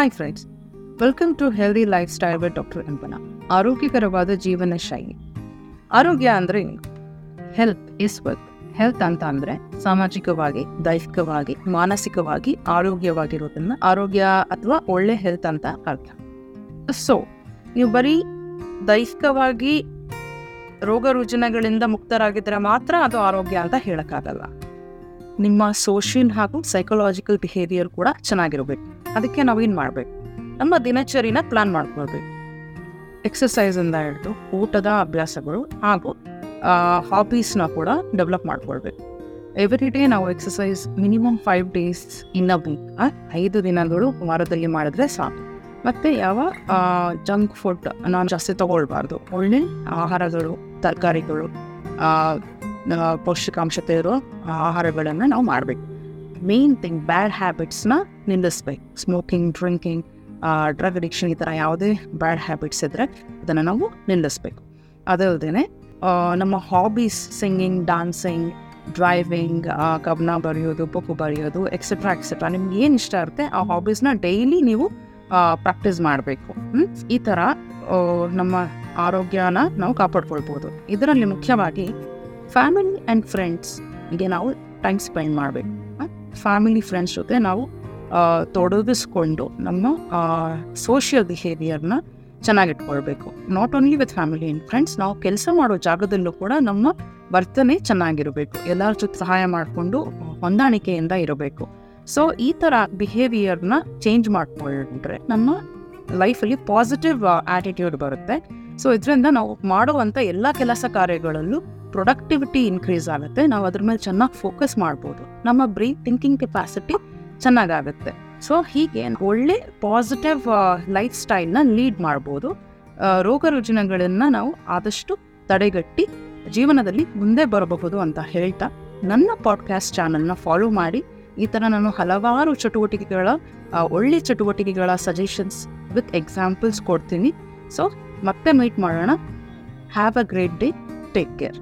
Hi friends welcome to healthy lifestyle by doctor ಎಂಪನ ಆರೋಗ್ಯಕರವಾದ ಜೀವನ ಶೈಲಿ. ಆರೋಗ್ಯ ಅಂದರೆ ಹೆಲ್ತ್ ಇಸ್ ವೆಲ್ತ್ ಹೆಲ್ತ್ ಅಂತ ಅಂದರೆ ಸಾಮಾಜಿಕವಾಗಿ, ದೈಹಿಕವಾಗಿ, ಮಾನಸಿಕವಾಗಿ ಆರೋಗ್ಯವಾಗಿರೋದನ್ನು ಆರೋಗ್ಯ ಅಥವಾ ಒಳ್ಳೆ ಹೆಲ್ತ್ ಅಂತ ಅರ್ಥ. ಸೊ ನೀವು ಬರೀ ದೈಹಿಕವಾಗಿ ರೋಗ ರುಜಿನಗಳಿಂದ ಮುಕ್ತರಾಗಿದ್ದರೆ ಮಾತ್ರ ಅದು ಆರೋಗ್ಯ ಅಂತ ಹೇಳೋಕ್ಕಾಗಲ್ಲ. ನಿಮ್ಮ ಸೋಷಿಯಲ್ ಹಾಗೂ ಸೈಕಲಾಜಿಕಲ್ ಬಿಹೇವಿಯರ್ ಕೂಡ ಚೆನ್ನಾಗಿರಬೇಕು. ಅದಕ್ಕೆ ನಾವೇನು ಮಾಡಬೇಕು? ನಮ್ಮ ದಿನಚರಿನ ಪ್ಲಾನ್ ಮಾಡ್ಕೊಳ್ಬೇಕು. ಎಕ್ಸಸೈಸಿಂದ ಹಿಡಿದು ಊಟದ ಅಭ್ಯಾಸಗಳು ಹಾಗೂ ಹಾಬೀಸ್ನ ಕೂಡ ಡೆವಲಪ್ ಮಾಡ್ಕೊಳ್ಬೇಕು. ಎವ್ರಿ ಡೇ ನಾವು exercise minimum five days in a week ಐದು ದಿನಗಳು ವಾರದಲ್ಲಿ ಮಾಡಿದ್ರೆ ಸಾಕು. ಮತ್ತು ಯಾವ ಜಂಕ್ ಫುಡ್ ನಾನು ಜಾಸ್ತಿ ತಗೊಳ್ಬಾರ್ದು. ಒಳ್ಳೆ ಆಹಾರಗಳು ತರಕಾರಿಗಳು ಪೌಷ್ಟಿಕಾಂಶತೆ ಇರೋ ಆಹಾರಗಳನ್ನು ನಾವು ಮಾಡಬೇಕು. ಮೇನ್ ಥಿಂಗ್ ಬ್ಯಾಡ್ ಹ್ಯಾಬಿಟ್ಸ್ನ ನಿಲ್ಲಿಸ್ಬೇಕು. ಸ್ಮೋಕಿಂಗ್ ಡ್ರಿಂಕಿಂಗ್ ಡ್ರಗ್ ಅಡಿಕ್ಷನ್ ಈ ಥರ ಯಾವುದೇ ಬ್ಯಾಡ್ ಹ್ಯಾಬಿಟ್ಸ್ ಇದ್ದರೆ ಅದನ್ನು ನಾವು ನಿಲ್ಲಿಸ್ಬೇಕು. ಅದಲ್ಲದೆ ನಮ್ಮ ಹಾಬೀಸ್ ಸಿಂಗಿಂಗ್ ಡಾನ್ಸಿಂಗ್ ಡ್ರೈವಿಂಗ್ ಕಬ್ನ ಬರೆಯೋದು ಬುಕ್ ಬರೆಯೋದು ಎಕ್ಸೆಟ್ರಾ ಎಕ್ಸೆಟ್ರಾ ನಿಮ್ಗೆ ಏನು ಇಷ್ಟ ಇರುತ್ತೆ, ಆ ಹಾಬೀಸ್ನ ಡೈಲಿ ನೀವು ಪ್ರಾಕ್ಟೀಸ್ ಮಾಡಬೇಕು. ಈ ಥರ ನಮ್ಮ ಆರೋಗ್ಯನ ನಾವು ಕಾಪಾಡ್ಕೊಳ್ಬೋದು. ಇದರಲ್ಲಿ ಮುಖ್ಯವಾಗಿ ಫ್ಯಾಮಿಲಿ ಆ್ಯಂಡ್ ಫ್ರೆಂಡ್ಸ್ಗೆ ನಾವು ಟೈಮ್ ಸ್ಪೆಂಡ್ ಮಾಡಬೇಕು. ಫ್ಯಾಮಿಲಿ ಫ್ರೆಂಡ್ಸ್ ಜೊತೆ ನಾವು ತೊಡಗಿಸ್ಕೊಂಡು ನಮ್ಮ ಸೋಷಿಯಲ್ ಬಿಹೇವಿಯರ್ನ ಚೆನ್ನಾಗಿಟ್ಕೊಳ್ಬೇಕು. Not only with family and friends ನಾವು ಕೆಲಸ ಮಾಡೋ ಜಾಗದಲ್ಲೂ ಕೂಡ ನಮ್ಮ ವರ್ತನೆ ಚೆನ್ನಾಗಿರಬೇಕು. ಎಲ್ಲರ ಜೊತೆ ಸಹಾಯ ಮಾಡಿಕೊಂಡು ಹೊಂದಾಣಿಕೆಯಿಂದ ಇರಬೇಕು. ಸೊ ಈ ಥರ ಬಿಹೇವಿಯರ್ನ ಚೇಂಜ್ ಮಾಡಿಕೊಂಡ್ರೆ ನಮ್ಮ ಲೈಫಲ್ಲಿ ಪಾಸಿಟಿವ್ ಆ್ಯಟಿಟ್ಯೂಡ್ ಬರುತ್ತೆ. ಸೊ ಇದರಿಂದ ನಾವು ಮಾಡುವಂಥ ಎಲ್ಲ ಕೆಲಸ ಕಾರ್ಯಗಳಲ್ಲೂ ಪ್ರೊಡಕ್ಟಿವಿಟಿ ಇನ್ಕ್ರೀಸ್ ಆಗುತ್ತೆ, ನಾವು ಅದ್ರ ಮೇಲೆ ಚೆನ್ನಾಗಿ ಫೋಕಸ್ ಮಾಡ್ಬೋದು. ನಮ್ಮ ಬ್ರೈನ್ ಥಿಂಕಿಂಗ್ ಕೆಪಾಸಿಟಿ ಚೆನ್ನಾಗಾಗುತ್ತೆ. ಸೊ ಹೀಗೆ ಒಳ್ಳೆ ಪಾಸಿಟಿವ್ ಲೈಫ್ ಸ್ಟೈಲ್ನ ಲೀಡ್ ಮಾಡ್ಬೋದು. ರೋಗ ರುಜಿನಗಳನ್ನು ನಾವು ಆದಷ್ಟು ತಡೆಗಟ್ಟಿ ಜೀವನದಲ್ಲಿ ಮುಂದೆ ಬರಬಹುದು ಅಂತ ಹೇಳ್ತಾ ನನ್ನ ಪಾಡ್ಕಾಸ್ಟ್ ಚಾನಲ್ನ ಫಾಲೋ ಮಾಡಿ. ಈ ಥರ ನಾನು ಹಲವಾರು ಚಟುವಟಿಕೆಗಳ ಒಳ್ಳೆ ಚಟುವಟಿಕೆಗಳ ಸಜೆಷನ್ಸ್ ವಿತ್ ಎಕ್ಸಾಂಪಲ್ಸ್ ಕೊಡ್ತೀನಿ. ಸೊ ಮತ್ತೆ ಮೀಟ್ ಮಾಡೋಣ. Have a great day take care